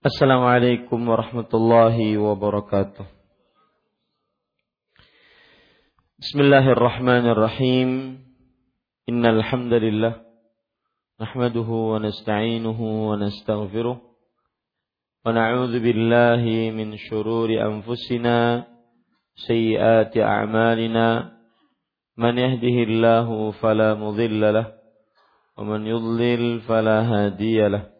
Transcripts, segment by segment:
Assalamualaikum warahmatullahi wabarakatuh. Bismillahirrahmanirrahim. Innal hamdalillah nahmaduhu wa nasta'inuhu wa nastaghfiruh wa na'udzu billahi min shururi anfusina sayyiati a'malina man yahdihillahu fala mudilla lah wa man yudlil fala hadiya.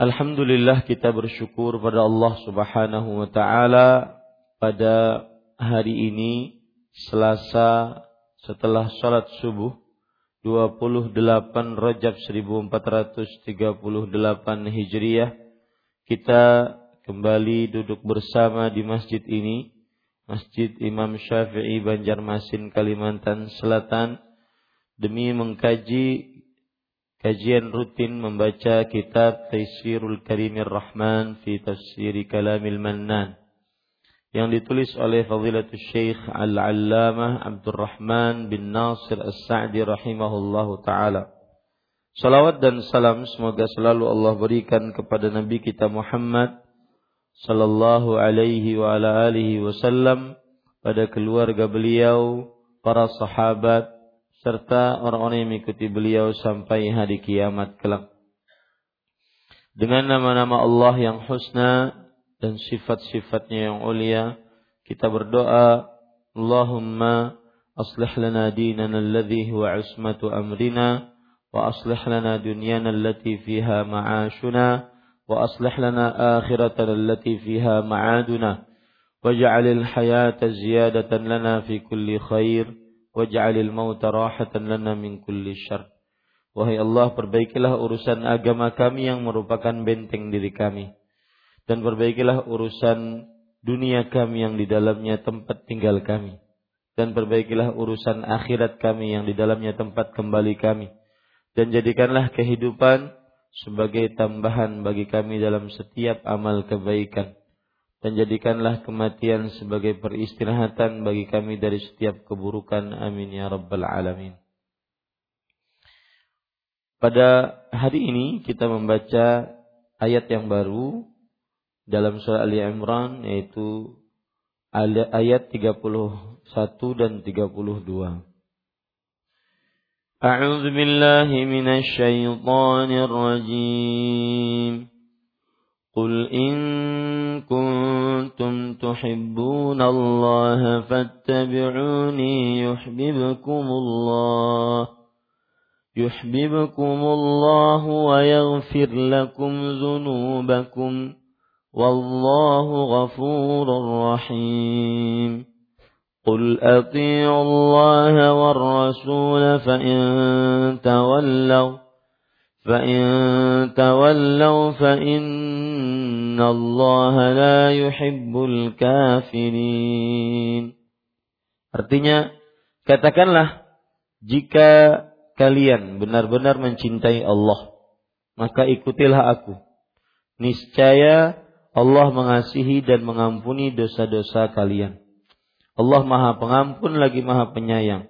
Alhamdulillah kita bersyukur pada Allah Subhanahu wa taala pada hari ini Selasa setelah salat subuh 28 Rajab 1438 Hijriah. Kita kembali duduk bersama di masjid ini Masjid Imam Syafi'i Banjarmasin Kalimantan Selatan demi mengkaji kajian rutin membaca kitab Taisirul Karimir Rahman fi Tafsir Kalamil Mannan yang ditulis oleh Fadilatul Syekh Al-Allamah Abdul Rahman bin Nasir As-Sa'di rahimahullahu taala. Salawat dan salam semoga selalu Allah berikan kepada Nabi kita Muhammad sallallahu alaihi wa ala alihi wasallam pada keluarga beliau, para sahabat, serta orang-orang yang mengikuti beliau sampai hari kiamat kelak. Dengan nama-nama Allah yang husna dan sifat-sifatnya yang ulia, kita berdoa, Allahumma aslih lana dinana alladhi huwa ismatu amrina, wa aslih lana dunyana allati fiha ma'ashuna, wa aslih lana akhiratana allati fiha ma'aduna, waj'alil hayata ziyadatan lana fi kulli khair, waj'alil mauta rahatan lana min kulli syarr. Wahai Allah, perbaikilah urusan agama kami yang merupakan benteng diri kami. Dan perbaikilah urusan dunia kami yang di dalamnya tempat tinggal kami. Dan perbaikilah urusan akhirat kami yang di dalamnya tempat kembali kami. Dan jadikanlah kehidupan sebagai tambahan bagi kami dalam setiap amal kebaikan dan jadikanlah kematian sebagai peristirahatan bagi kami dari setiap keburukan. Amin ya rabbal alamin. Pada hari ini kita membaca ayat yang baru dalam surah Ali Imran yaitu ayat 31 dan 32 A'udzu billahi minasy syaithanir rajim قل إن كنتم تحبون الله فاتبعوني يحببكم الله يحببكم الله ويغفر لكم ذنوبكم والله غفور رحيم. قل أطيعوا الله والرسول فإن تولوا فإن تولوا فإن الله لا يحب الكافرين Artinya, katakanlah, jika kalian benar-benar mencintai Allah, maka ikutilah aku. Niscaya Allah mengasihi dan mengampuni dosa-dosa kalian. Allah Maha Pengampun lagi Maha Penyayang.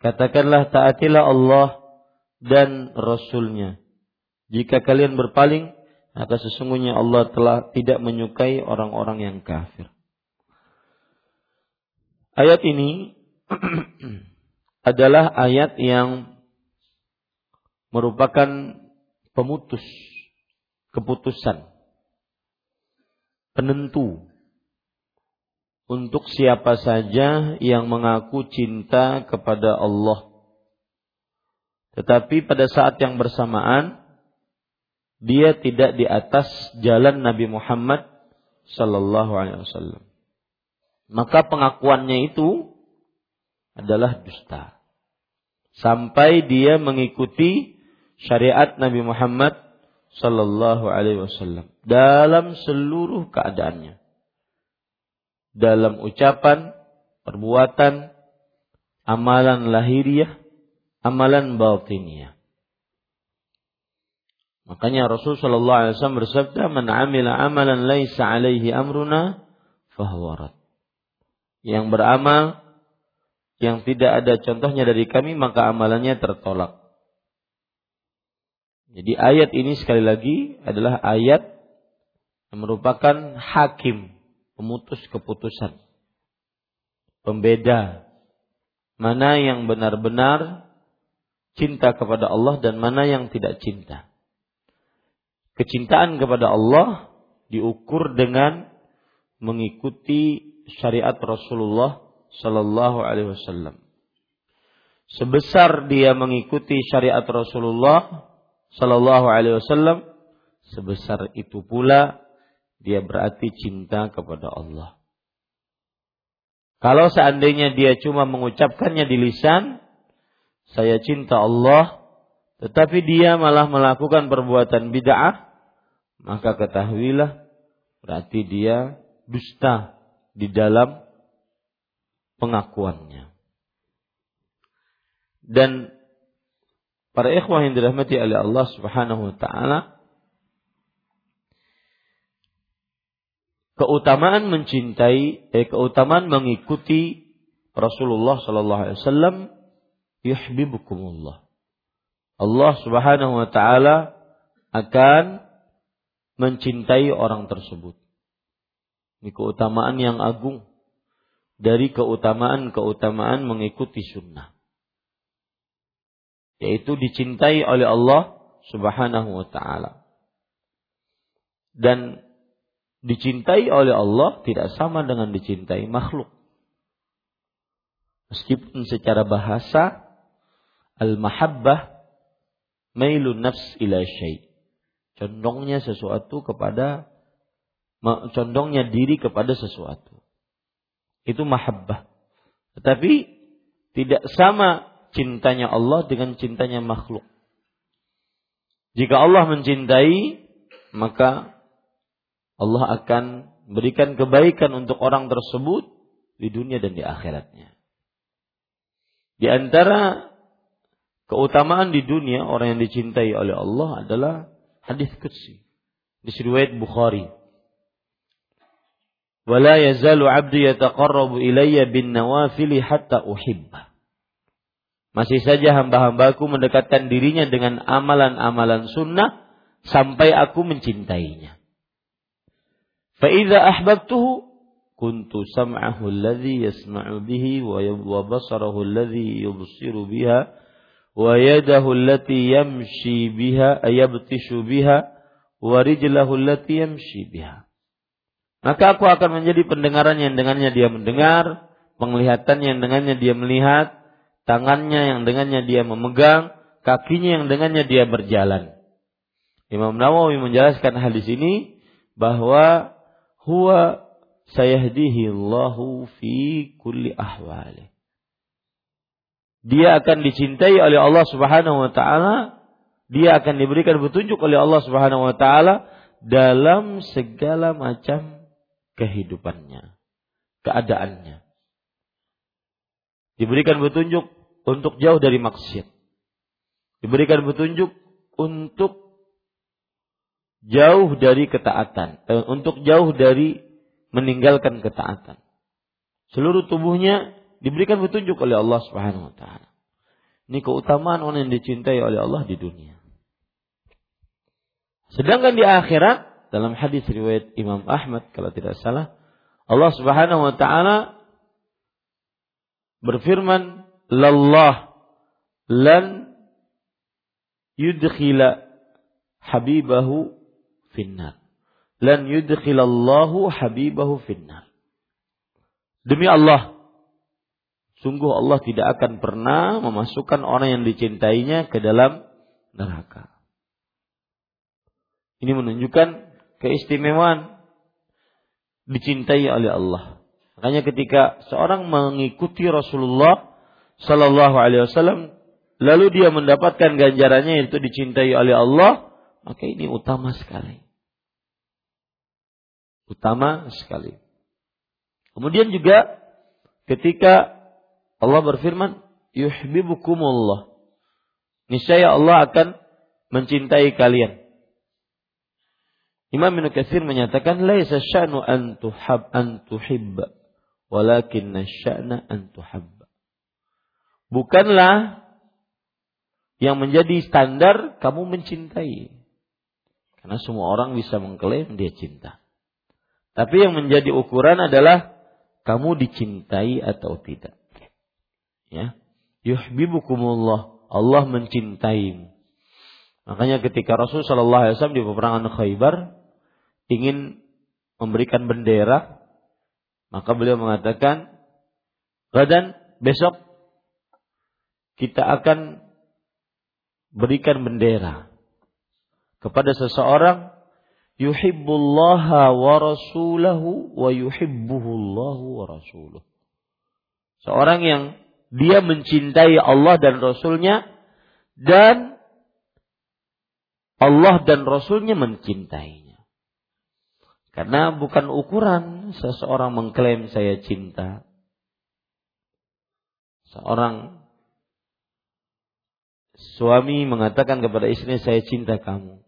Katakanlah taatilah Allah dan Rasulnya. jika kalian berpaling, maka sesungguhnya Allah telah tidak menyukai orang-orang yang kafir. Ayat ini adalah ayat yang merupakan pemutus keputusan penentu untuk siapa saja yang mengaku cinta kepada Allah. Tetapi pada saat yang bersamaan dia tidak di atas jalan Nabi Muhammad sallallahu alaihi wasallam. Maka pengakuannya itu adalah dusta. Sampai dia mengikuti syariat Nabi Muhammad sallallahu alaihi wasallam dalam seluruh keadaannya dalam ucapan, perbuatan, amalan lahiriah, amalan batiniah. Makanya Rasul sallallahu alaihi wasallam bersabda, "Man 'amila amalan laisa 'alaihi amruna fahuwa Yang beramal yang tidak ada contohnya dari kami maka amalannya tertolak. Jadi ayat ini sekali lagi adalah ayat yang merupakan hakim pemutus keputusan. Pembeda mana yang benar-benar cinta kepada Allah dan mana yang tidak cinta. Kecintaan kepada Allah diukur dengan mengikuti syariat Rasulullah Sallallahu Alaihi Wasallam. Sebesar dia mengikuti syariat Rasulullah Sallallahu Alaihi Wasallam, sebesar itu pula dia berarti cinta kepada Allah. Kalau seandainya dia cuma mengucapkannya di lisan, saya cinta Allah, tetapi dia malah melakukan perbuatan bid'ah, maka ketahuilah berarti dia dusta di dalam pengakuannya. Dan para ikhwah yang dirahmati oleh Allah Subhanahu wa taala, keutamaan mencintai eh, keutamaan mengikuti Rasulullah sallallahu alaihi wasallam yuhibbukumullah. Allah Subhanahu wa taala akan mencintai orang tersebut. Ini keutamaan yang agung dari keutamaan-keutamaan mengikuti sunnah. Yaitu dicintai oleh Allah Subhanahu wa taala. Dan dicintai oleh Allah tidak sama dengan dicintai makhluk. Meskipun secara bahasa al-mahabbah mailun nafs ila syai. Condongnya sesuatu kepada condongnya diri kepada sesuatu. Itu mahabbah. Tetapi tidak sama cintanya Allah dengan cintanya makhluk. Jika Allah mencintai, maka Allah akan berikan kebaikan untuk orang tersebut di dunia dan di akhiratnya. Di antara keutamaan di dunia orang yang dicintai oleh Allah adalah Hadis Qudsi. Di riwayat Bukhari. Wala yazalu abdu yataqarrabu ilayya bin nawafili hatta uhibba. Masih saja hamba-hambaku mendekatkan dirinya dengan amalan-amalan sunnah sampai aku mencintainya. Fa'idha ahbabtuhu kuntu sam'ahu alladhi yasma'u bihi wa basarahu alladhi yubsiru biha wa yadahu allati yamshi biha ayabtishu biha wa rijlahu allati maka aku akan menjadi pendengaran yang dengannya dia mendengar penglihatan yang dengannya dia melihat tangannya yang dengannya dia memegang kakinya yang dengannya dia berjalan Imam Nawawi menjelaskan hadis ini bahwa huwa sayahdihi Allahu fi kulli ahwali. Dia akan dicintai oleh Allah Subhanahu wa taala, dia akan diberikan petunjuk oleh Allah Subhanahu wa taala dalam segala macam kehidupannya, keadaannya. Diberikan petunjuk untuk jauh dari maksiat. Diberikan petunjuk untuk jauh dari ketaatan, eh, untuk jauh dari meninggalkan ketaatan. Seluruh tubuhnya diberikan petunjuk oleh Allah Subhanahu wa taala. Ini keutamaan orang yang dicintai oleh Allah di dunia. Sedangkan di akhirat dalam hadis riwayat Imam Ahmad kalau tidak salah Allah Subhanahu wa taala berfirman lallah lan yudkhila habibahu finnar lan yudkhilallahu habibahu finnar demi Allah sungguh Allah tidak akan pernah memasukkan orang yang dicintainya ke dalam neraka ini menunjukkan keistimewaan dicintai oleh Allah. Makanya ketika seorang mengikuti Rasulullah Sallallahu Alaihi Wasallam, lalu dia mendapatkan ganjarannya yaitu dicintai oleh Allah, maka ini utama sekali. Utama sekali. Kemudian juga ketika Allah berfirman, yuhibbukumullah. Niscaya Allah akan mencintai kalian. Imam Ibnu Katsir menyatakan laisa sya'nu an tuhab an tuhibba walakin sya'na an tuhabba. Bukanlah yang menjadi standar kamu mencintai. Karena semua orang bisa mengklaim dia cinta. Tapi yang menjadi ukuran adalah kamu dicintai atau tidak. Ya. Yuhibbukumullah. Allah mencintaimu. Makanya ketika Rasul Shallallahu Alaihi Wasallam di peperangan Khaybar ingin memberikan bendera, maka beliau mengatakan, "Gadan besok kita akan berikan bendera kepada seseorang yuhibbullaha wa rasulahu wa yuhibbuhullahu wa rasuluh." Seorang yang dia mencintai Allah dan Rasulnya dan Allah dan Rasulnya mencintainya. Karena bukan ukuran seseorang mengklaim saya cinta. Seorang suami mengatakan kepada istri saya cinta kamu.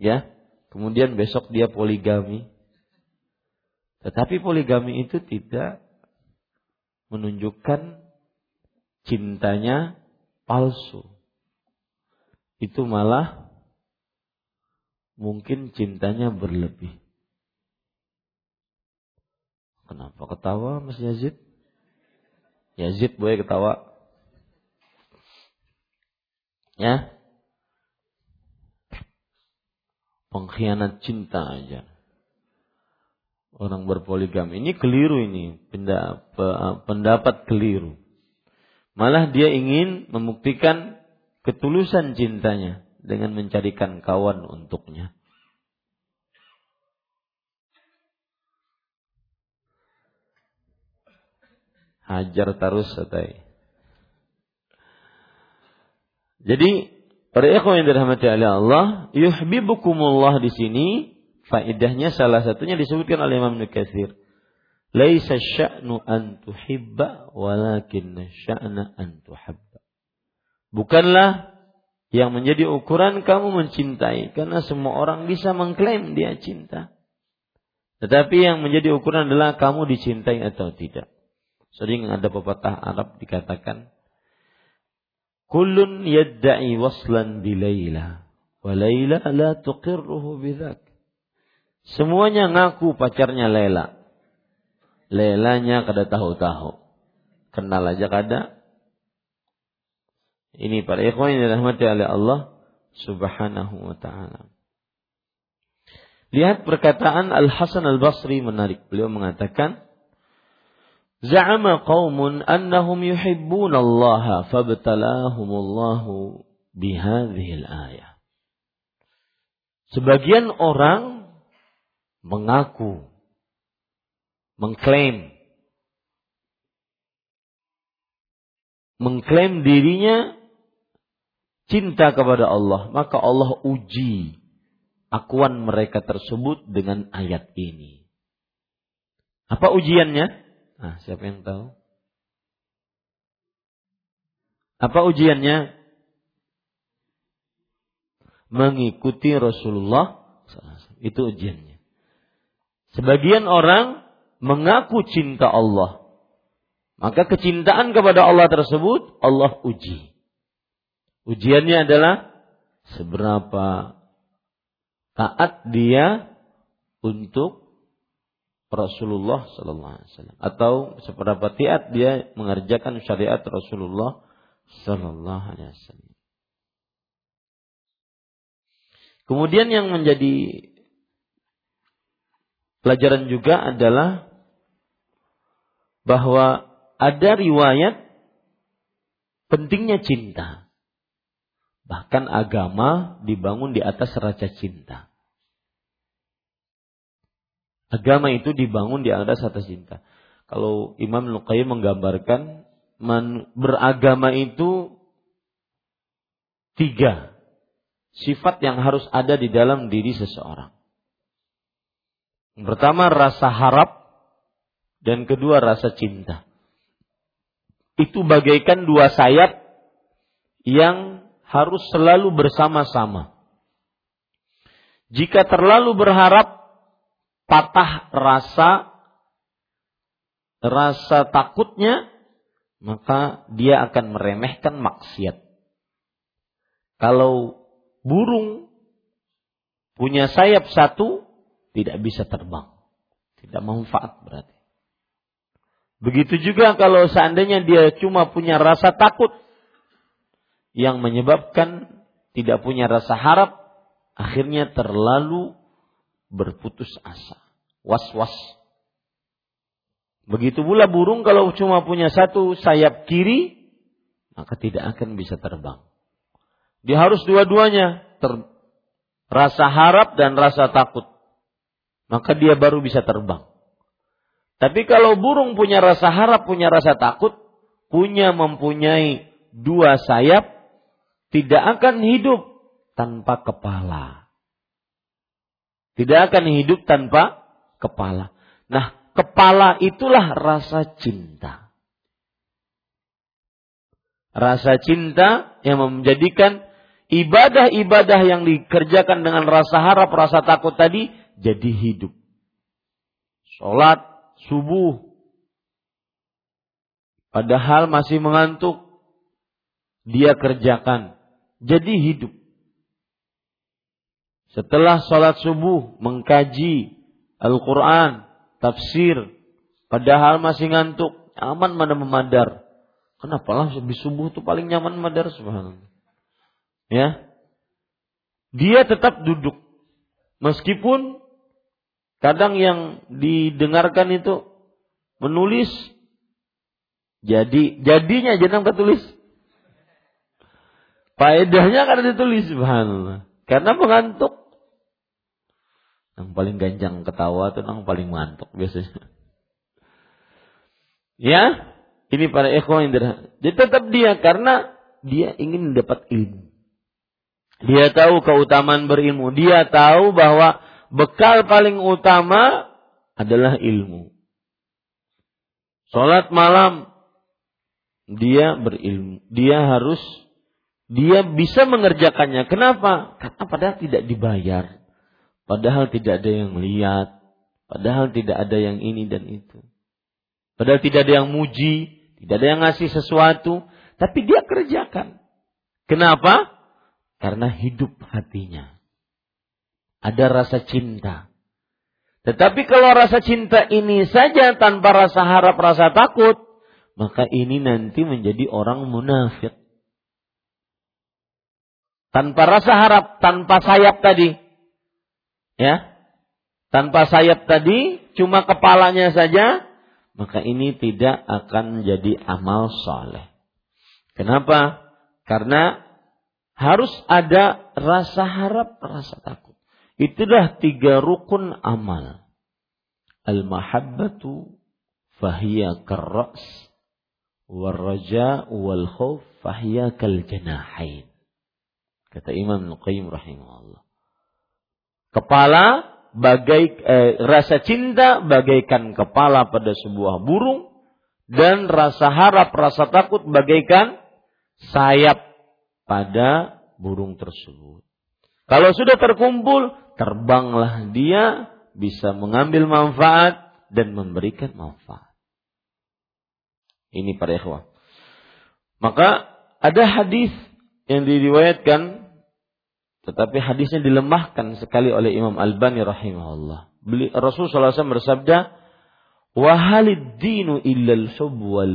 Ya, kemudian besok dia poligami. Tetapi poligami itu tidak menunjukkan cintanya palsu. Itu malah mungkin cintanya berlebih. Kenapa ketawa Mas Yazid? Yazid boleh ketawa. Ya. Pengkhianat cinta aja. Orang berpoligami. Ini keliru ini. Pendapat keliru. Malah dia ingin membuktikan ketulusan cintanya dengan mencarikan kawan untuknya. Hajar terus satai. Jadi para ikhwan yang dirahmati oleh Allah, yuhibbukumullah di sini faedahnya salah satunya disebutkan oleh Imam Nukatsir. Laisa sya'nu an tuhibba walakin sya'na an tuhabba. Bukanlah yang menjadi ukuran kamu mencintai karena semua orang bisa mengklaim dia cinta. Tetapi yang menjadi ukuran adalah kamu dicintai atau tidak. Sering ada pepatah Arab dikatakan Kullun yadda'i waslan bi Laila wa Laila la tuqirruhu bidzak. Semuanya ngaku pacarnya Laila. Lailanya kada tahu-tahu. Kenal aja kada ini para ikhwan yang dirahmati oleh Allah Subhanahu wa taala. Lihat perkataan Al Hasan Al Basri menarik. Beliau mengatakan, "Za'ama qaumun annahum yuhibbun Allah Allah bihadhihi al-ayah." Sebagian orang mengaku mengklaim mengklaim dirinya cinta kepada Allah, maka Allah uji akuan mereka tersebut dengan ayat ini. Apa ujiannya? Nah, siapa yang tahu? Apa ujiannya? Mengikuti Rasulullah Itu ujiannya. Sebagian orang mengaku cinta Allah. Maka kecintaan kepada Allah tersebut Allah uji. Ujiannya adalah seberapa taat dia untuk Rasulullah sallallahu alaihi wasallam atau seberapa taat dia mengerjakan syariat Rasulullah sallallahu alaihi wasallam. Kemudian yang menjadi pelajaran juga adalah bahwa ada riwayat pentingnya cinta. Bahkan agama dibangun di atas raja cinta. Agama itu dibangun di atas atas cinta. Kalau Imam Luqayyim menggambarkan man, beragama itu tiga sifat yang harus ada di dalam diri seseorang. Yang pertama rasa harap dan kedua rasa cinta. Itu bagaikan dua sayap yang harus selalu bersama-sama. Jika terlalu berharap, patah rasa rasa takutnya, maka dia akan meremehkan maksiat. Kalau burung punya sayap satu, tidak bisa terbang. Tidak manfaat berarti. Begitu juga kalau seandainya dia cuma punya rasa takut, yang menyebabkan tidak punya rasa harap, akhirnya terlalu berputus asa, was-was. Begitu pula burung kalau cuma punya satu sayap kiri, maka tidak akan bisa terbang. Dia harus dua-duanya, rasa harap dan rasa takut. Maka dia baru bisa terbang. Tapi kalau burung punya rasa harap, punya rasa takut, punya mempunyai dua sayap, tidak akan hidup tanpa kepala. Tidak akan hidup tanpa kepala. Nah, kepala itulah rasa cinta. Rasa cinta yang menjadikan ibadah-ibadah yang dikerjakan dengan rasa harap, rasa takut tadi jadi hidup. Sholat, subuh. Padahal masih mengantuk. Dia kerjakan jadi hidup. Setelah sholat subuh mengkaji Al-Quran, tafsir, padahal masih ngantuk, aman mana memadar. Kenapa lah habis subuh itu paling nyaman memadar subhanallah. Ya. Dia tetap duduk. Meskipun kadang yang didengarkan itu menulis jadi jadinya jangan ketulis Faedahnya karena ditulis subhanallah. Karena mengantuk. Yang paling ganjang ketawa itu yang paling mengantuk biasanya. Ya, ini para ikhwan yang Jadi tetap dia karena dia ingin mendapat ilmu. Dia tahu keutamaan berilmu. Dia tahu bahwa bekal paling utama adalah ilmu. Salat malam dia berilmu. Dia harus dia bisa mengerjakannya. Kenapa? Karena padahal tidak dibayar. Padahal tidak ada yang lihat. Padahal tidak ada yang ini dan itu. Padahal tidak ada yang muji. Tidak ada yang ngasih sesuatu. Tapi dia kerjakan. Kenapa? Karena hidup hatinya. Ada rasa cinta. Tetapi kalau rasa cinta ini saja tanpa rasa harap, rasa takut, maka ini nanti menjadi orang munafik tanpa rasa harap, tanpa sayap tadi. Ya. Tanpa sayap tadi, cuma kepalanya saja, maka ini tidak akan menjadi amal soleh. Kenapa? Karena harus ada rasa harap, rasa takut. Itulah tiga rukun amal. Al-mahabbatu fahiya karras. Wal-raja wal-khuf fahiya kal janahain. Kata Imam Al-Qayyim rahimahullah. Kepala bagai eh, rasa cinta bagaikan kepala pada sebuah burung dan rasa harap, rasa takut bagaikan sayap pada burung tersebut. Kalau sudah terkumpul, terbanglah dia bisa mengambil manfaat, dan memberikan manfaat. Ini para ikhwah. Maka ada hadis yang diriwayatkan tetapi hadisnya dilemahkan sekali oleh Imam Al-Bani rahimahullah. Rasulullah SAW bersabda, "Wahalid dinu illal wal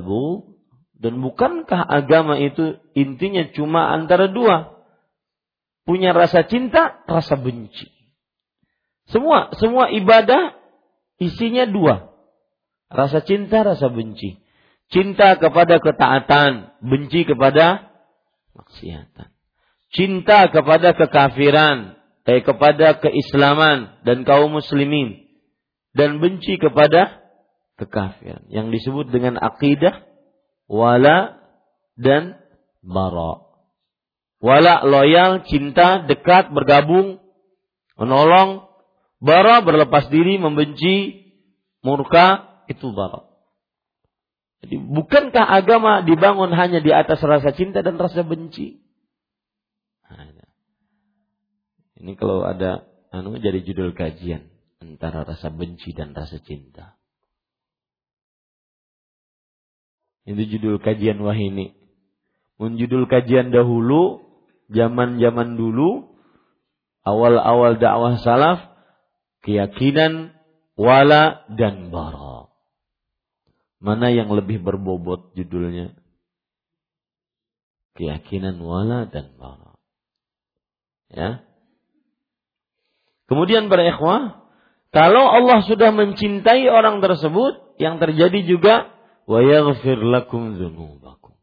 Dan bukankah agama itu intinya cuma antara dua? Punya rasa cinta, rasa benci. Semua semua ibadah isinya dua. Rasa cinta, rasa benci. Cinta kepada ketaatan, benci kepada maksiatan. Cinta kepada kekafiran, eh, kepada keislaman dan kaum muslimin dan benci kepada kekafiran yang disebut dengan akidah wala dan bara. Wala loyal, cinta, dekat, bergabung, menolong, bara berlepas diri, membenci, murka, itu bara. Jadi bukankah agama dibangun hanya di atas rasa cinta dan rasa benci? Ini kalau ada anu jadi judul kajian antara rasa benci dan rasa cinta. Itu judul kajian wahini. Mun judul kajian dahulu, zaman-zaman dulu, awal-awal dakwah salaf, keyakinan wala dan bara. Mana yang lebih berbobot judulnya? Keyakinan wala dan bara. Ya. Kemudian para ikhwah, kalau Allah sudah mencintai orang tersebut, yang terjadi juga wa yaghfir lakum dzunubakum.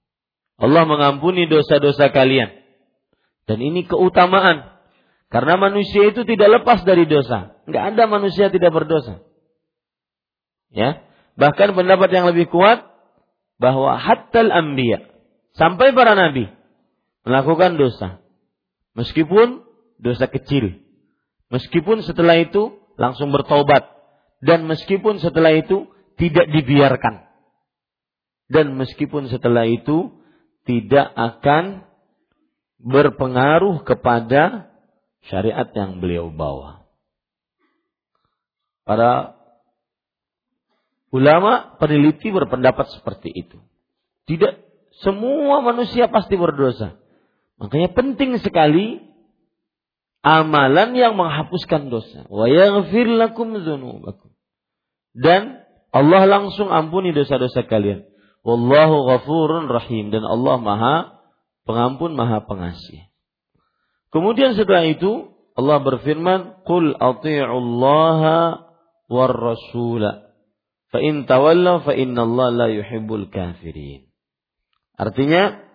Allah mengampuni dosa-dosa kalian. Dan ini keutamaan. Karena manusia itu tidak lepas dari dosa. Enggak ada manusia tidak berdosa. Ya. Bahkan pendapat yang lebih kuat bahwa hattal anbiya sampai para nabi melakukan dosa. Meskipun dosa kecil. Meskipun setelah itu langsung bertobat dan meskipun setelah itu tidak dibiarkan. Dan meskipun setelah itu tidak akan berpengaruh kepada syariat yang beliau bawa. Para Ulama peneliti berpendapat seperti itu. Tidak semua manusia pasti berdosa. Makanya penting sekali amalan yang menghapuskan dosa. Wa yaghfir lakum dzunubakum. Dan Allah langsung ampuni dosa-dosa kalian. Wallahu ghafurun rahim dan Allah Maha Pengampun Maha Pengasih. Kemudian setelah itu Allah berfirman, "Qul athi'ullaha war rasula." Fa in tawallaw fa Allah la yuhibbul kafirin. Artinya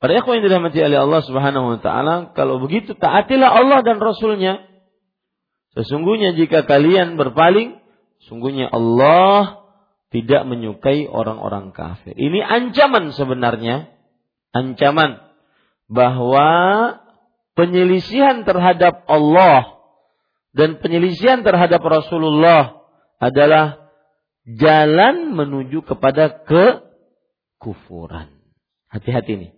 Pada ikhwan yang dirahmati oleh Allah Subhanahu wa taala, kalau begitu taatilah Allah dan Rasulnya. Sesungguhnya jika kalian berpaling, sungguhnya Allah tidak menyukai orang-orang kafir. Ini ancaman sebenarnya, ancaman bahwa penyelisihan terhadap Allah dan penyelisihan terhadap Rasulullah adalah jalan menuju kepada kekufuran. Hati-hati nih.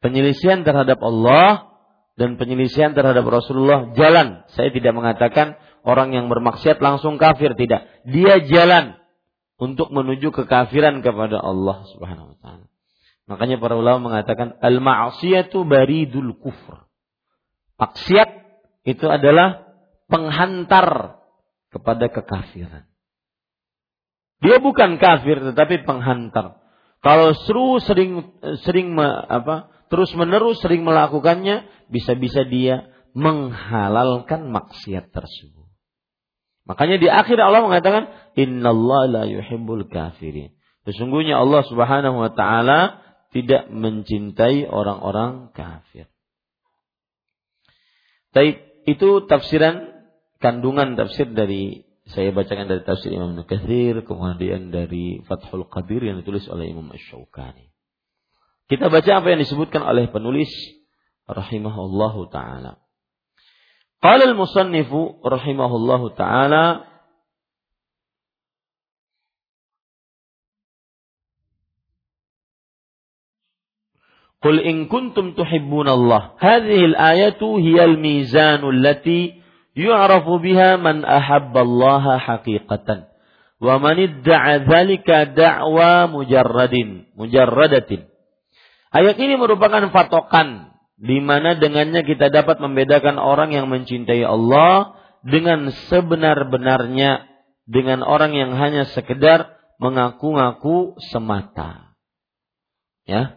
Penyelisihan terhadap Allah dan penyelisihan terhadap Rasulullah jalan. Saya tidak mengatakan orang yang bermaksiat langsung kafir tidak. Dia jalan untuk menuju kekafiran kepada Allah Subhanahu wa taala. Makanya para ulama mengatakan al-ma'siyatu baridul kufur. Maksiat itu adalah penghantar kepada kekafiran. Dia bukan kafir tetapi penghantar. Kalau seru sering sering apa terus menerus sering melakukannya bisa-bisa dia menghalalkan maksiat tersebut. Makanya di akhir Allah mengatakan innallaha la yuhibbul kafirin. Sesungguhnya Allah Subhanahu wa taala tidak mencintai orang-orang kafir. Baik, itu tafsiran kandungan tafsir dari saya bacakan dari tafsir Imam Nukathir, kemudian dari Fathul Qadir yang ditulis oleh Imam Ash-Shawqani. Kita baca apa yang disebutkan oleh penulis rahimahullahu taala. Qala al-musannifu rahimahullahu taala Qul in kuntum tuhibbun Allah. Hadhihi al-ayatu hiya al-mizan allati yu'rafu biha man ahabballaha haqiqatan wa man idda'a dzalika da'wa mujarradin mujarradatin ayat ini merupakan patokan di mana dengannya kita dapat membedakan orang yang mencintai Allah dengan sebenar-benarnya dengan orang yang hanya sekedar mengaku-ngaku semata. Ya.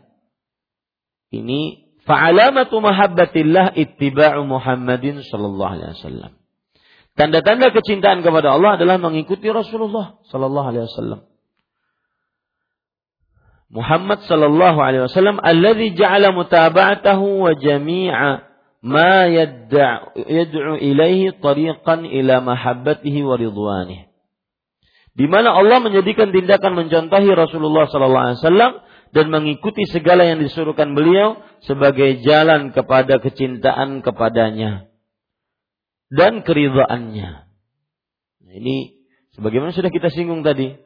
Ini fa'alamatu mahabbatillah ittiba'u Muhammadin sallallahu alaihi wasallam. Tanda-tanda kecintaan kepada Allah adalah mengikuti Rasulullah sallallahu alaihi wasallam. Muhammad sallallahu alaihi wasallam alladzi ja'ala mutaba'atahu wa jami'a ma yad'u ilaihi tariqan ila mahabbatihi wa ridwanihi. Di mana Allah menjadikan tindakan mencontohi Rasulullah sallallahu alaihi wasallam dan mengikuti segala yang disuruhkan beliau sebagai jalan kepada kecintaan kepadanya dan keridhaannya. Nah, ini sebagaimana sudah kita singgung tadi,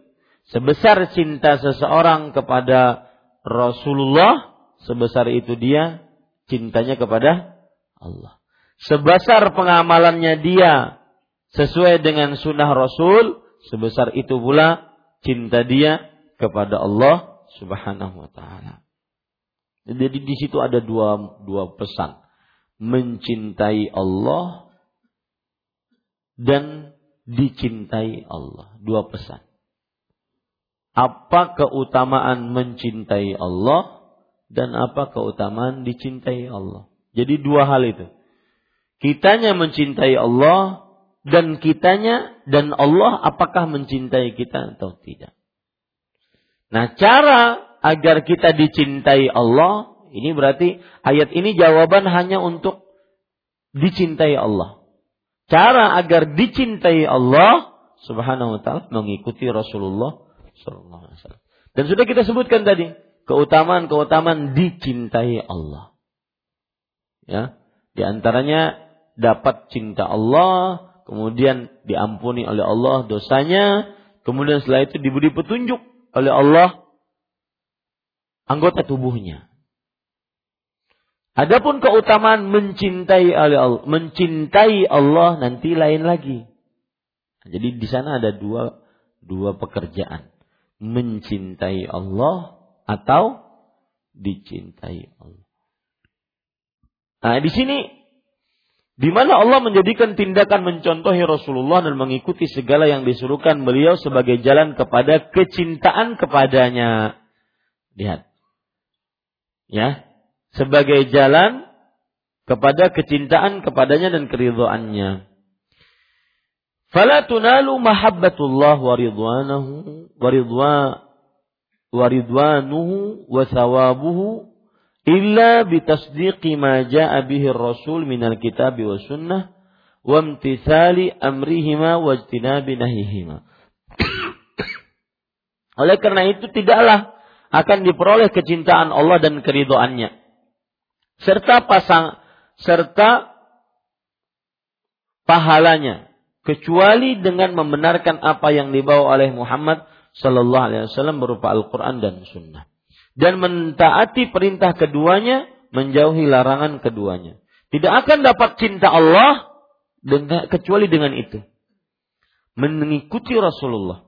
Sebesar cinta seseorang kepada Rasulullah, sebesar itu dia cintanya kepada Allah. Sebesar pengamalannya dia sesuai dengan sunnah Rasul, sebesar itu pula cinta dia kepada Allah Subhanahu wa taala. Jadi di situ ada dua dua pesan. Mencintai Allah dan dicintai Allah. Dua pesan apa keutamaan mencintai Allah dan apa keutamaan dicintai Allah. Jadi dua hal itu. Kitanya mencintai Allah dan kitanya dan Allah apakah mencintai kita atau tidak. Nah, cara agar kita dicintai Allah, ini berarti ayat ini jawaban hanya untuk dicintai Allah. Cara agar dicintai Allah Subhanahu wa taala mengikuti Rasulullah Sallallahu. Dan sudah kita sebutkan tadi keutamaan-keutamaan dicintai Allah. Ya, di antaranya dapat cinta Allah, kemudian diampuni oleh Allah dosanya, kemudian setelah itu diberi petunjuk oleh Allah anggota tubuhnya. Adapun keutamaan mencintai Allah, mencintai Allah nanti lain lagi. Jadi di sana ada dua dua pekerjaan mencintai Allah atau dicintai Allah. Nah, di sini di mana Allah menjadikan tindakan mencontohi Rasulullah dan mengikuti segala yang disuruhkan beliau sebagai jalan kepada kecintaan kepadanya. Lihat. Ya, sebagai jalan kepada kecintaan kepadanya dan keridhaannya. Fala tunalu mahabbatullah wa ridwanahu wa ridwa wa ridwanuhu wa thawabuhu illa bitasdiqi ma jaa bihi rasul minal kitab wa sunnah wa imtithali amrihima wa ijtinabi nahihima. Oleh karena itu tidaklah akan diperoleh kecintaan Allah dan keridhaannya serta pasang serta pahalanya. Kecuali dengan membenarkan apa yang dibawa oleh Muhammad Sallallahu Alaihi Wasallam berupa Al-Quran dan Sunnah dan mentaati perintah keduanya menjauhi larangan keduanya. Tidak akan dapat cinta Allah dengan, kecuali dengan itu. Mengikuti Rasulullah.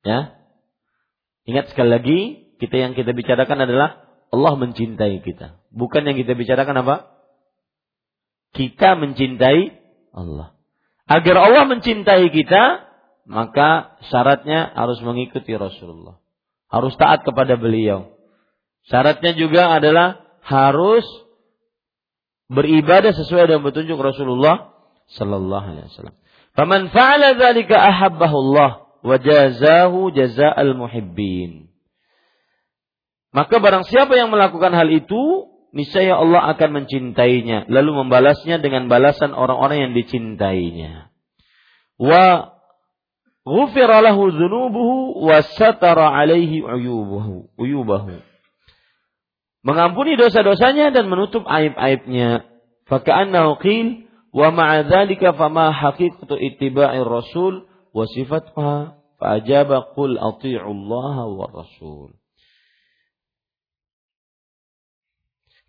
Ya. Ingat sekali lagi kita yang kita bicarakan adalah Allah mencintai kita. Bukan yang kita bicarakan apa? Kita mencintai Allah. Agar Allah mencintai kita, maka syaratnya harus mengikuti Rasulullah. Harus taat kepada beliau. Syaratnya juga adalah harus beribadah sesuai dengan petunjuk Rasulullah sallallahu alaihi wasallam. Faman fa'ala dzalika ahabbahu Allah wa jazahu jazaa'al muhibbin. Maka barang siapa yang melakukan hal itu, niscaya Allah akan mencintainya lalu membalasnya dengan balasan orang-orang yang dicintainya. Wa ghufira lahu dzunubuhu wa satara alaihi uyubahu. uyubahu. Mengampuni dosa-dosanya dan menutup aib-aibnya. Faka'annahu qil wa ma'a dzalika fama haqiqatu ittiba'ir rasul wa sifatha fa ajaba qul wa rasul.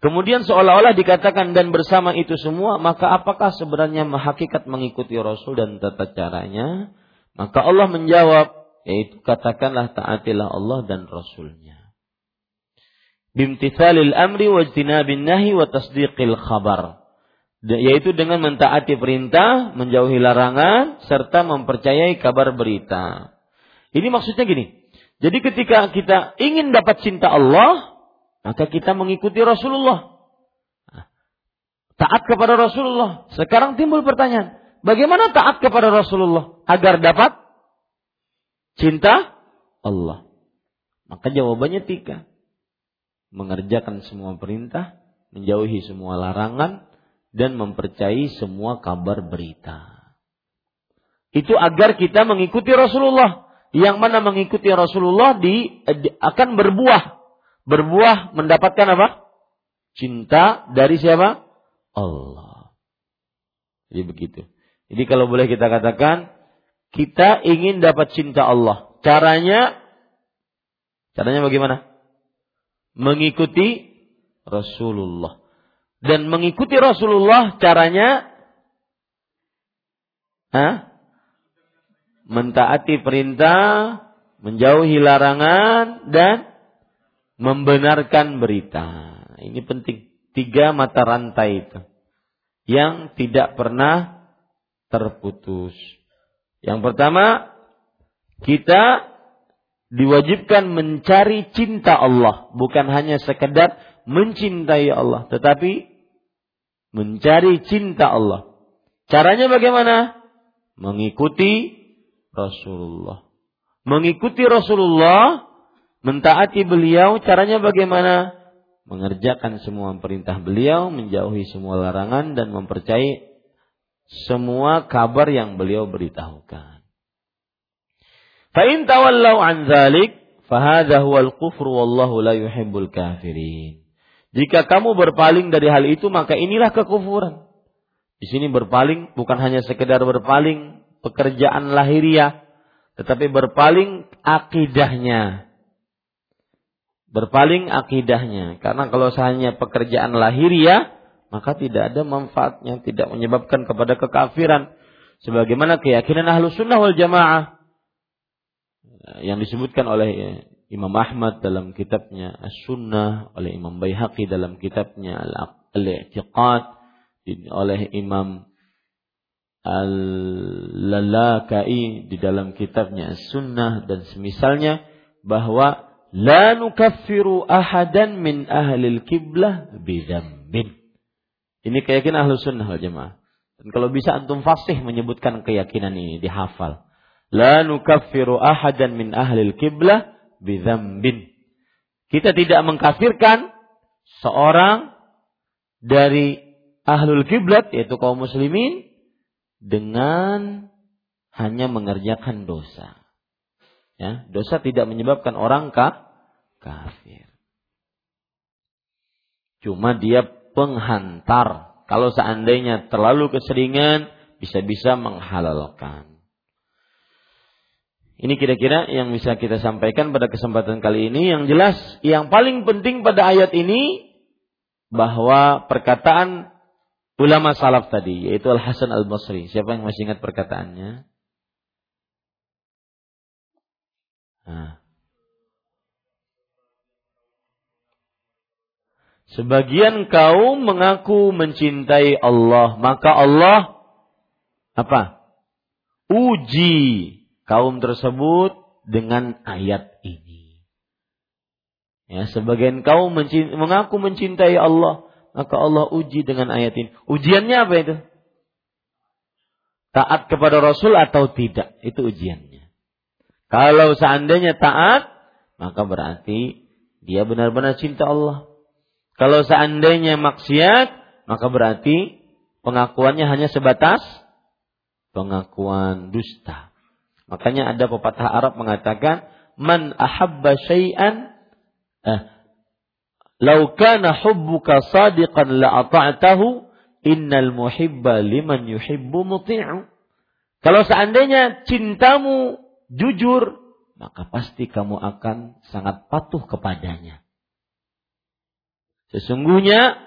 Kemudian seolah-olah dikatakan dan bersama itu semua, maka apakah sebenarnya hakikat mengikuti Rasul dan tata caranya? Maka Allah menjawab, yaitu katakanlah taatilah Allah dan Rasulnya. Bimtithalil amri wa bin nahi wa tasdiqil khabar. Yaitu dengan mentaati perintah, menjauhi larangan, serta mempercayai kabar berita. Ini maksudnya gini. Jadi ketika kita ingin dapat cinta Allah, maka kita mengikuti Rasulullah. Taat kepada Rasulullah. Sekarang timbul pertanyaan, bagaimana taat kepada Rasulullah agar dapat cinta Allah? Maka jawabannya tiga. Mengerjakan semua perintah, menjauhi semua larangan, dan mempercayai semua kabar berita. Itu agar kita mengikuti Rasulullah. Yang mana mengikuti Rasulullah di, akan berbuah berbuah mendapatkan apa? Cinta dari siapa? Allah. Jadi begitu. Jadi kalau boleh kita katakan, kita ingin dapat cinta Allah. Caranya, caranya bagaimana? Mengikuti Rasulullah. Dan mengikuti Rasulullah caranya, ha? mentaati perintah, menjauhi larangan, dan membenarkan berita. Ini penting. Tiga mata rantai itu. Yang tidak pernah terputus. Yang pertama, kita diwajibkan mencari cinta Allah. Bukan hanya sekedar mencintai Allah. Tetapi mencari cinta Allah. Caranya bagaimana? Mengikuti Rasulullah. Mengikuti Rasulullah Mentaati beliau caranya bagaimana? Mengerjakan semua perintah beliau, menjauhi semua larangan dan mempercayai semua kabar yang beliau beritahukan. Fa'in tawallau an zalik, fahadha huwal kufru wallahu la yuhibbul kafirin. Jika kamu berpaling dari hal itu, maka inilah kekufuran. Di sini berpaling bukan hanya sekedar berpaling pekerjaan lahiriah, tetapi berpaling akidahnya, berpaling akidahnya. Karena kalau hanya pekerjaan lahiriah, maka tidak ada manfaatnya, tidak menyebabkan kepada kekafiran. Sebagaimana keyakinan ahlu sunnah wal jamaah yang disebutkan oleh Imam Ahmad dalam kitabnya As-Sunnah, oleh Imam Baihaqi dalam kitabnya Al-I'tiqad, oleh Imam Al-Lalakai di dalam kitabnya As-Sunnah dan semisalnya bahwa la nukaffiru ahadan min ahlil kiblah bidzambin. Ini keyakinan ahlu sunnah wal jamaah. Dan kalau bisa antum fasih menyebutkan keyakinan ini dihafal. La nukaffiru ahadan min ahlil kiblah bidzambin. Kita tidak mengkafirkan seorang dari ahlul kiblat yaitu kaum muslimin dengan hanya mengerjakan dosa. Ya, dosa tidak menyebabkan orang ka, kafir. Cuma dia penghantar. Kalau seandainya terlalu keseringan, bisa-bisa menghalalkan. Ini kira-kira yang bisa kita sampaikan pada kesempatan kali ini. Yang jelas, yang paling penting pada ayat ini bahwa perkataan ulama salaf tadi, yaitu Al Hasan Al Basri. Siapa yang masih ingat perkataannya? Nah. Sebagian kaum mengaku mencintai Allah, maka Allah apa? Uji kaum tersebut dengan ayat ini. Ya, sebagian kaum mengaku mencintai Allah, maka Allah uji dengan ayat ini. Ujiannya apa itu? Taat kepada Rasul atau tidak? Itu ujiannya. Kalau seandainya taat, maka berarti dia benar-benar cinta Allah. Kalau seandainya maksiat, maka berarti pengakuannya hanya sebatas pengakuan dusta. Makanya ada pepatah Arab mengatakan, "Man ahabba syai'an eh, Lau kana hubbuka sadiqan la ata'tahu innal muhibba liman yuhibbu muti'u. Kalau seandainya cintamu jujur, maka pasti kamu akan sangat patuh kepadanya. Sesungguhnya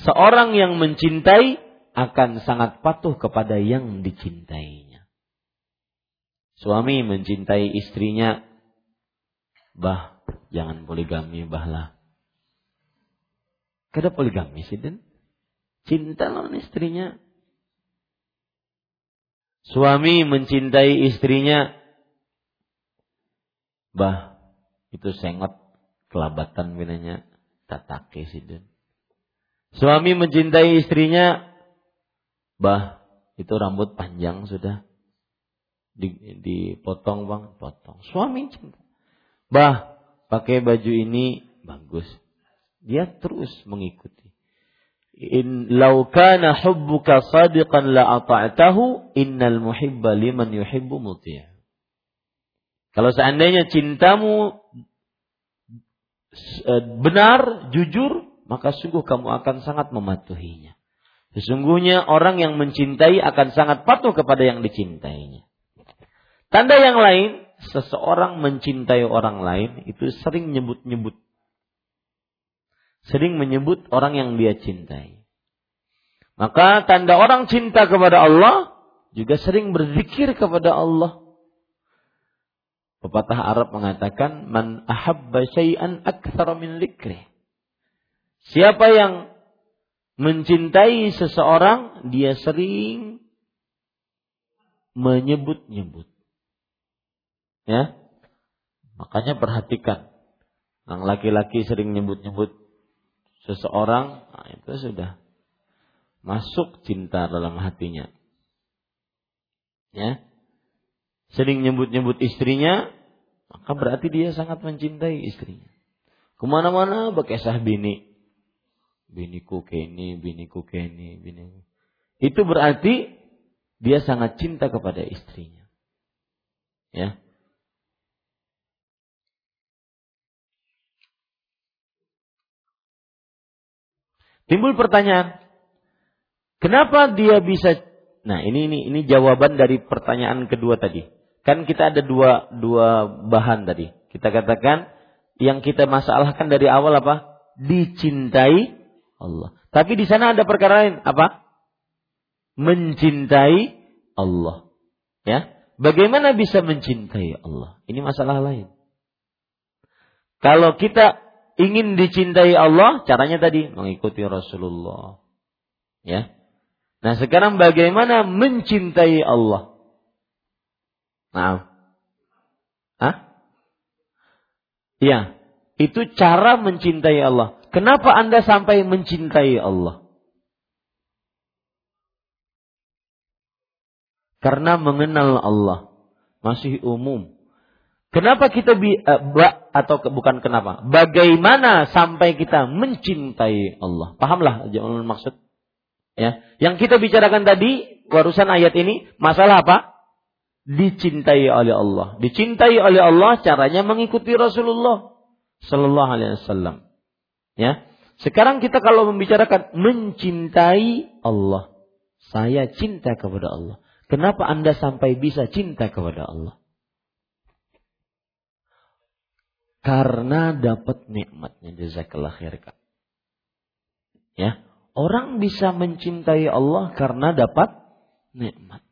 seorang yang mencintai akan sangat patuh kepada yang dicintainya. Suami mencintai istrinya, bah, jangan poligami, bahlah. Kada poligami sih, dan cinta lawan istrinya. Suami mencintai istrinya, bah, itu sengot kelabatan binanya tatake sih, dan. Suami mencintai istrinya, bah, itu rambut panjang sudah dipotong bang, potong. Suami cinta. Bah, pakai baju ini bagus. Dia terus mengikuti. In law kana hubbuka sadiqan la ata'tahu innal muhibba liman yuhibbu muti'. Kalau seandainya cintamu benar, jujur, maka sungguh kamu akan sangat mematuhinya. Sesungguhnya orang yang mencintai akan sangat patuh kepada yang dicintainya. Tanda yang lain, seseorang mencintai orang lain itu sering nyebut-nyebut. Sering menyebut orang yang dia cintai. Maka tanda orang cinta kepada Allah juga sering berzikir kepada Allah. Pepatah Arab mengatakan, Man ahabba syai'an akthara min likri. Siapa yang mencintai seseorang, dia sering menyebut-nyebut. Ya. Makanya perhatikan. Yang laki-laki sering nyebut-nyebut seseorang, nah itu sudah masuk cinta dalam hatinya. Ya. Sering nyebut-nyebut istrinya, maka berarti dia sangat mencintai istrinya. Ke mana-mana bekesah bini. Biniku keni, biniku keni, biniku. Itu berarti dia sangat cinta kepada istrinya. Ya. Timbul pertanyaan, kenapa dia bisa? Nah ini ini ini jawaban dari pertanyaan kedua tadi. Kan kita ada dua dua bahan tadi. Kita katakan yang kita masalahkan dari awal apa? Dicintai Allah. Tapi di sana ada perkara lain apa? Mencintai Allah. Ya. Bagaimana bisa mencintai Allah? Ini masalah lain. Kalau kita ingin dicintai Allah, caranya tadi mengikuti Rasulullah. Ya. Nah, sekarang bagaimana mencintai Allah? Nah. Hah? Ya, itu cara mencintai Allah. Kenapa Anda sampai mencintai Allah? Karena mengenal Allah masih umum. Kenapa kita bi ba, atau ke, bukan kenapa? Bagaimana sampai kita mencintai Allah? Pahamlah jangan maksud. Ya, yang kita bicarakan tadi warusan ayat ini masalah apa? Dicintai oleh Allah. Dicintai oleh Allah caranya mengikuti Rasulullah Sallallahu Alaihi Wasallam. Ya, sekarang kita kalau membicarakan mencintai Allah, saya cinta kepada Allah. Kenapa anda sampai bisa cinta kepada Allah? karena dapat nikmatnya jazakallah khair kak. Ya, orang bisa mencintai Allah karena dapat nikmat.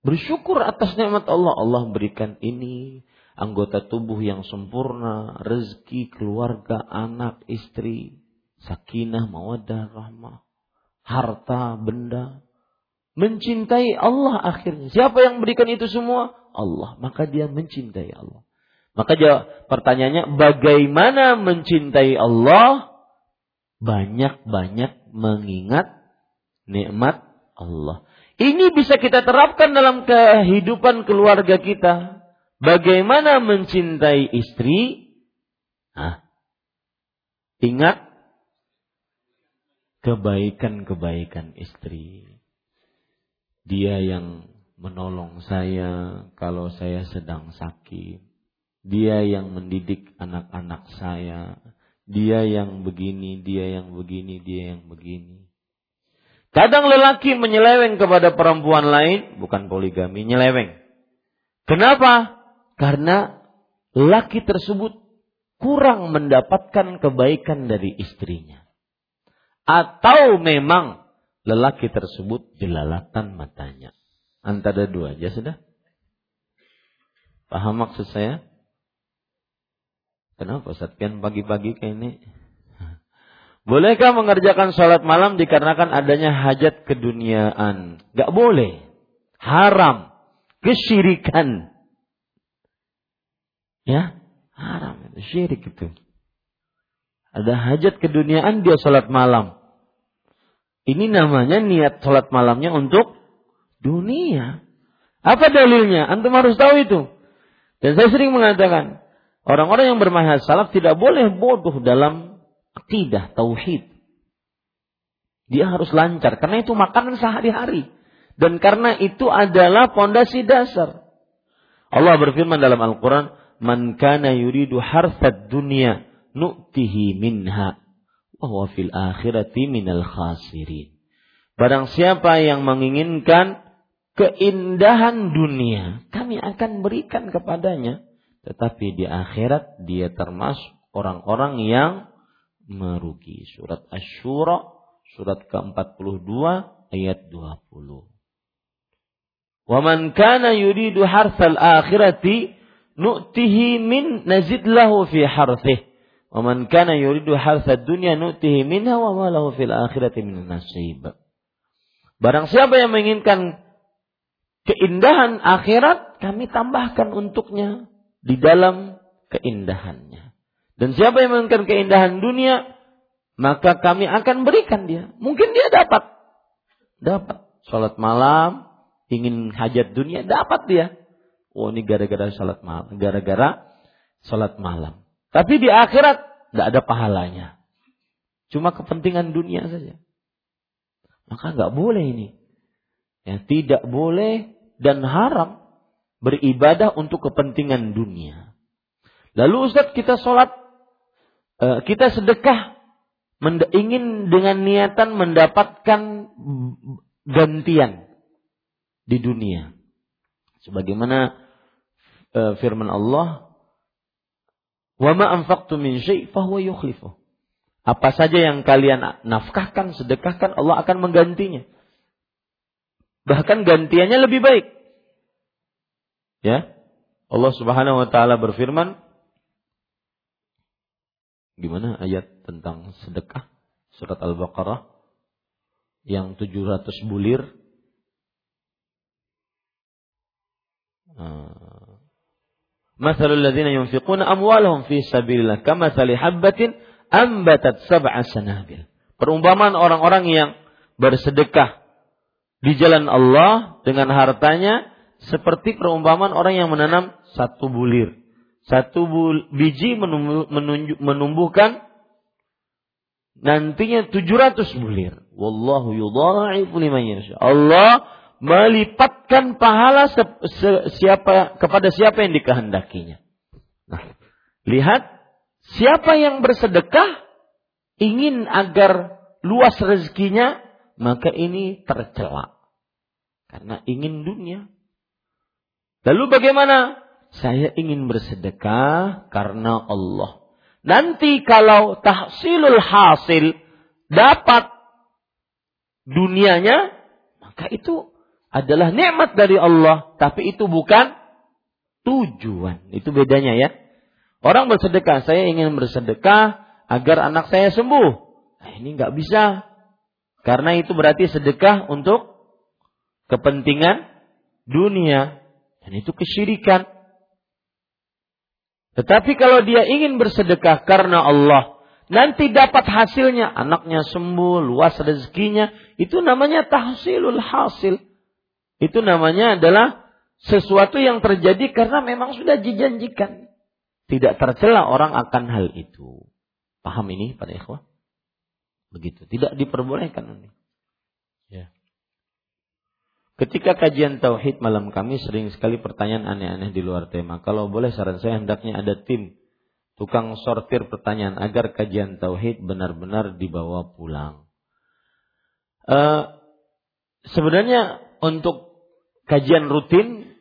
Bersyukur atas nikmat Allah. Allah berikan ini anggota tubuh yang sempurna, rezeki, keluarga, anak, istri, sakinah, mawadah, rahmah, harta, benda. Mencintai Allah akhirnya. Siapa yang berikan itu semua? Allah. Maka dia mencintai Allah. Maka jawab pertanyaannya bagaimana mencintai Allah? Banyak-banyak mengingat nikmat Allah. Ini bisa kita terapkan dalam kehidupan keluarga kita. Bagaimana mencintai istri? Hah? Ingat kebaikan-kebaikan istri. Dia yang menolong saya kalau saya sedang sakit dia yang mendidik anak-anak saya. Dia yang begini, dia yang begini, dia yang begini. Kadang lelaki menyeleweng kepada perempuan lain, bukan poligami, nyeleweng. Kenapa? Karena laki tersebut kurang mendapatkan kebaikan dari istrinya. Atau memang lelaki tersebut jelalatan matanya. Antara dua aja sudah. Paham maksud saya? Kenapa Ustaz? pagi-pagi kayak ini? Bolehkah mengerjakan sholat malam dikarenakan adanya hajat keduniaan? Gak boleh. Haram. Kesyirikan. Ya, haram. Syirik itu. Ada hajat keduniaan dia sholat malam. Ini namanya niat sholat malamnya untuk dunia. Apa dalilnya? Antum harus tahu itu. Dan saya sering mengatakan, orang-orang yang bermanhaj salaf tidak boleh bodoh dalam akidah, tauhid. Dia harus lancar karena itu makanan sehari-hari dan karena itu adalah pondasi dasar. Allah berfirman dalam Al-Qur'an, "Man kana yuridu harfad dunya nu'tihi minha wa huwa fil akhirati minal khasirin." Barang siapa yang menginginkan keindahan dunia, kami akan berikan kepadanya, tetapi di akhirat dia termasuk orang-orang yang merugi. Surat Asy-Syura surat ke-42 ayat 20. Wa man kana yuridu harthal akhirati nu'tihi min nazid lahu fi harthih. Wa man kana yuridu harthad dunya nu'tihi minha wa ma lahu fil akhirati min nasib. Barang siapa yang menginginkan keindahan akhirat, kami tambahkan untuknya di dalam keindahannya. Dan siapa yang menginginkan keindahan dunia, maka kami akan berikan dia. Mungkin dia dapat. Dapat. Salat malam, ingin hajat dunia, dapat dia. Oh ini gara-gara salat malam. Gara-gara salat malam. Tapi di akhirat, tidak ada pahalanya. Cuma kepentingan dunia saja. Maka nggak boleh ini. Ya, tidak boleh dan haram beribadah untuk kepentingan dunia. Lalu Ustaz kita sholat kita sedekah ingin dengan niatan mendapatkan gantian di dunia. Sebagaimana uh, firman Allah, "Wa ma anfaqtu min syai' fahuwa yukhlifu." Apa saja yang kalian nafkahkan, sedekahkan, Allah akan menggantinya. Bahkan gantiannya lebih baik. Ya. Allah Subhanahu wa taala berfirman, Gimana ayat tentang sedekah? Surat Al-Baqarah yang 700 bulir. Ah. Mathalul ladzina yunfiquna amwalahum fi sabilillah kamathali habbatin ambatat sab'a sanabil. Perumpamaan orang-orang yang bersedekah di jalan Allah dengan hartanya seperti perumpamaan orang yang menanam satu bulir satu biji menumbuhkan nantinya 700 bulir. Wallahu yudha'ifu liman yasha. Allah melipatkan pahala siapa kepada siapa yang dikehendakinya. Nah, lihat siapa yang bersedekah ingin agar luas rezekinya, maka ini tercela. Karena ingin dunia. Lalu bagaimana saya ingin bersedekah karena Allah. Nanti kalau tahsilul hasil dapat dunianya, maka itu adalah nikmat dari Allah, tapi itu bukan tujuan. Itu bedanya ya. Orang bersedekah, saya ingin bersedekah agar anak saya sembuh. Nah, ini nggak bisa. Karena itu berarti sedekah untuk kepentingan dunia. Dan itu kesyirikan. Tetapi kalau dia ingin bersedekah karena Allah, nanti dapat hasilnya, anaknya sembuh, luas rezekinya, itu namanya tahsilul hasil. Itu namanya adalah sesuatu yang terjadi karena memang sudah dijanjikan. Tidak tercela orang akan hal itu. Paham ini pada ikhwah? Begitu. Tidak diperbolehkan ini. Ketika kajian tauhid malam kami sering sekali pertanyaan aneh-aneh di luar tema. Kalau boleh saran saya hendaknya ada tim tukang sortir pertanyaan agar kajian tauhid benar-benar dibawa pulang. Uh, sebenarnya untuk kajian rutin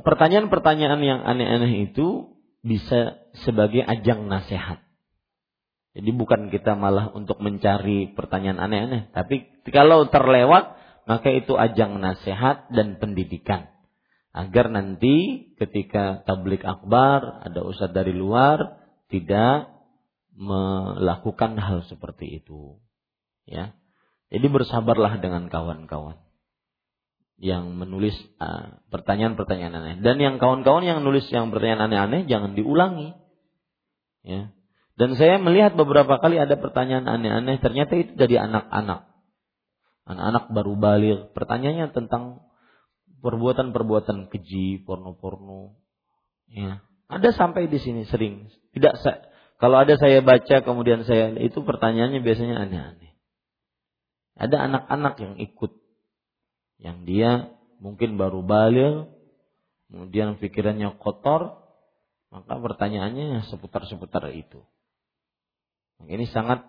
pertanyaan-pertanyaan yang aneh-aneh itu bisa sebagai ajang nasihat. Jadi bukan kita malah untuk mencari pertanyaan aneh-aneh, tapi kalau terlewat maka itu ajang nasihat dan pendidikan. Agar nanti ketika tablik akbar ada ustadz dari luar tidak melakukan hal seperti itu. Ya. Jadi bersabarlah dengan kawan-kawan yang menulis uh, pertanyaan-pertanyaan aneh dan yang kawan-kawan yang nulis yang pertanyaan aneh-aneh jangan diulangi. Ya. Dan saya melihat beberapa kali ada pertanyaan aneh-aneh, ternyata itu dari anak-anak. Anak-anak baru balik, pertanyaannya tentang perbuatan-perbuatan keji, porno-porno. Ya. Ada sampai di sini sering. Tidak kalau ada saya baca kemudian saya itu pertanyaannya biasanya aneh-aneh. Ada anak-anak yang ikut yang dia mungkin baru balik, kemudian pikirannya kotor, maka pertanyaannya seputar-seputar itu. Ini sangat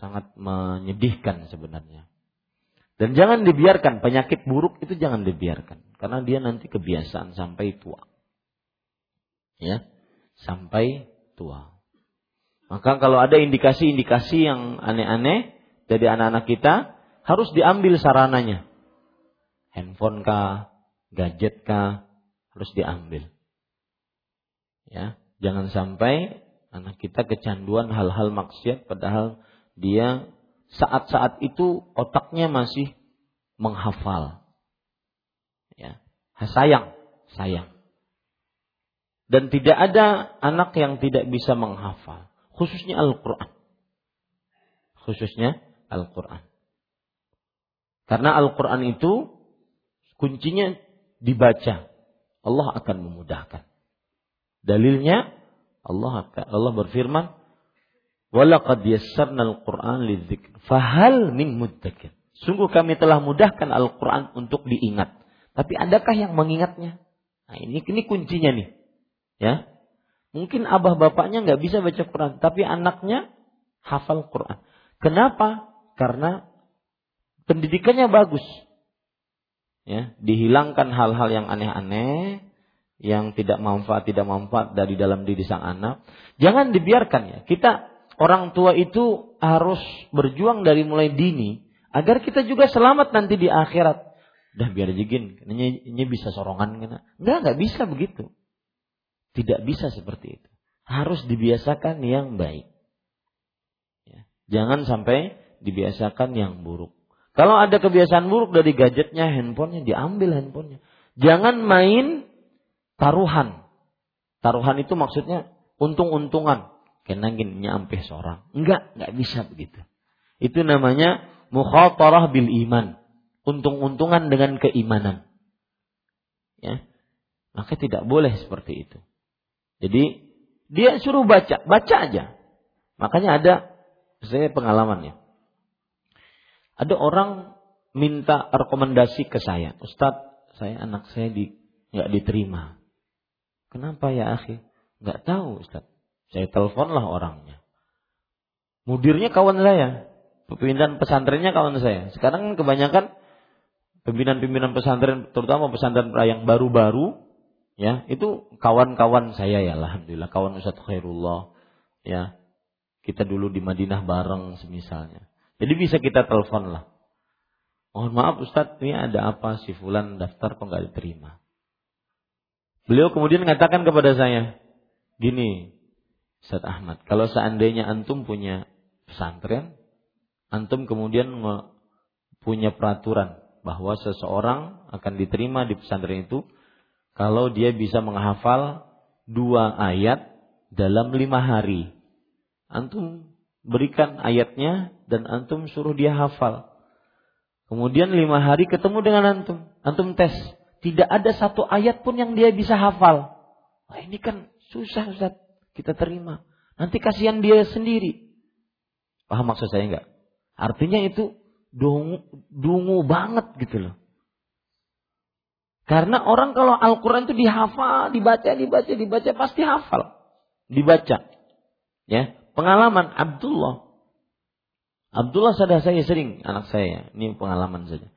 sangat menyedihkan sebenarnya. Dan jangan dibiarkan penyakit buruk itu jangan dibiarkan karena dia nanti kebiasaan sampai tua. Ya, sampai tua. Maka kalau ada indikasi-indikasi yang aneh-aneh dari anak-anak kita harus diambil sarananya. Handphone kah, gadget kah harus diambil. Ya, jangan sampai Anak kita kecanduan hal-hal maksiat padahal dia saat-saat itu otaknya masih menghafal. Ya, sayang, sayang. Dan tidak ada anak yang tidak bisa menghafal, khususnya Al-Qur'an. Khususnya Al-Qur'an. Karena Al-Qur'an itu kuncinya dibaca. Allah akan memudahkan. Dalilnya Allah Allah berfirman, "Walaqad yassarnal Qur'an lidzikr, fahal min muddakir." Sungguh kami telah mudahkan Al-Qur'an untuk diingat. Tapi adakah yang mengingatnya? Nah, ini ini kuncinya nih. Ya. Mungkin abah bapaknya nggak bisa baca Quran, tapi anaknya hafal Quran. Kenapa? Karena pendidikannya bagus. Ya, dihilangkan hal-hal yang aneh-aneh, yang tidak manfaat tidak manfaat dari dalam diri sang anak jangan dibiarkan ya kita orang tua itu harus berjuang dari mulai dini agar kita juga selamat nanti di akhirat dah biar jegin ini, bisa sorongan kena enggak enggak bisa begitu tidak bisa seperti itu harus dibiasakan yang baik ya. jangan sampai dibiasakan yang buruk kalau ada kebiasaan buruk dari gadgetnya handphonenya diambil handphonenya jangan main taruhan. Taruhan itu maksudnya untung-untungan. Kenangin nyampe seorang. Enggak, enggak bisa begitu. Itu namanya mukhatarah bil iman. Untung-untungan dengan keimanan. Ya. Maka tidak boleh seperti itu. Jadi dia suruh baca, baca aja. Makanya ada saya pengalamannya. Ada orang minta rekomendasi ke saya, Ustadz, saya anak saya di nggak diterima. Kenapa ya akhi? Nggak tahu Ustaz. Saya teleponlah orangnya. Mudirnya kawan saya. Pimpinan pesantrennya kawan saya. Sekarang kebanyakan pimpinan-pimpinan pesantren, terutama pesantren yang baru-baru, ya itu kawan-kawan saya ya, alhamdulillah kawan Ustaz Khairullah, ya kita dulu di Madinah bareng semisalnya. Jadi bisa kita telepon lah. Mohon maaf Ustaz, ini ada apa si Fulan daftar kok nggak diterima? Beliau kemudian mengatakan kepada saya, gini, Ustaz Ahmad, kalau seandainya antum punya pesantren, antum kemudian punya peraturan bahwa seseorang akan diterima di pesantren itu kalau dia bisa menghafal dua ayat dalam lima hari. Antum berikan ayatnya dan antum suruh dia hafal. Kemudian lima hari ketemu dengan antum, antum tes tidak ada satu ayat pun yang dia bisa hafal. Wah, ini kan susah Ustaz. Kita terima. Nanti kasihan dia sendiri. Paham maksud saya enggak? Artinya itu dungu, dungu banget gitu loh. Karena orang kalau Al-Quran itu dihafal, dibaca, dibaca, dibaca, pasti hafal. Dibaca. Ya, pengalaman Abdullah. Abdullah sadar saya sering anak saya, ini pengalaman saja.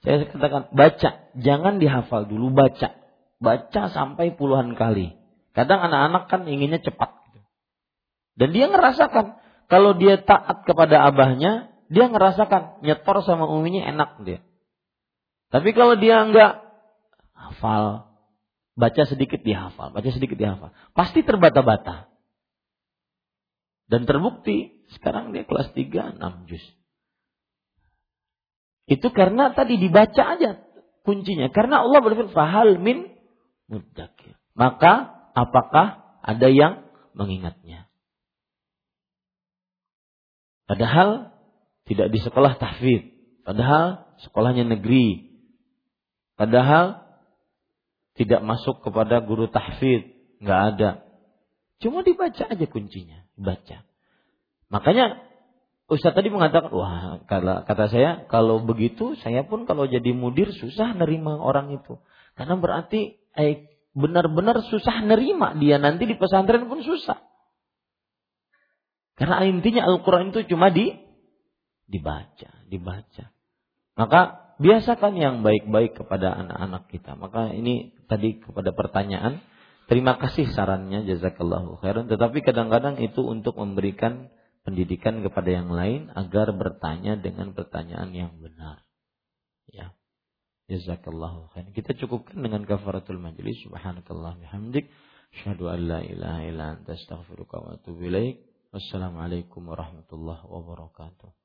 Saya katakan baca, jangan dihafal dulu baca. Baca sampai puluhan kali. Kadang anak-anak kan inginnya cepat. Dan dia ngerasakan kalau dia taat kepada abahnya, dia ngerasakan nyetor sama uminya enak dia. Tapi kalau dia enggak hafal, baca sedikit dihafal, baca sedikit dihafal, pasti terbata-bata. Dan terbukti sekarang dia kelas 3 6 juz. Itu karena tadi dibaca aja kuncinya. Karena Allah berfirman, "Fahal min mudzakir." Maka apakah ada yang mengingatnya? Padahal tidak di sekolah tahfidz, padahal sekolahnya negeri. Padahal tidak masuk kepada guru tahfidz, nggak ada. Cuma dibaca aja kuncinya, baca. Makanya Ustaz tadi mengatakan, wah kata saya kalau begitu saya pun kalau jadi mudir susah nerima orang itu. Karena berarti eh, benar-benar susah nerima dia nanti di pesantren pun susah. Karena intinya Al-Quran itu cuma di dibaca, dibaca. Maka biasakan yang baik-baik kepada anak-anak kita. Maka ini tadi kepada pertanyaan. Terima kasih sarannya jazakallahu khairan. Tetapi kadang-kadang itu untuk memberikan pendidikan kepada yang lain agar bertanya dengan pertanyaan yang benar. Ya. Jazakallahu khair. Kita cukupkan dengan kafaratul majlis. Subhanakallah bihamdik. Asyhadu an la ilaha illa anta astaghfiruka wa atubu ilaik. Wassalamualaikum warahmatullahi wabarakatuh.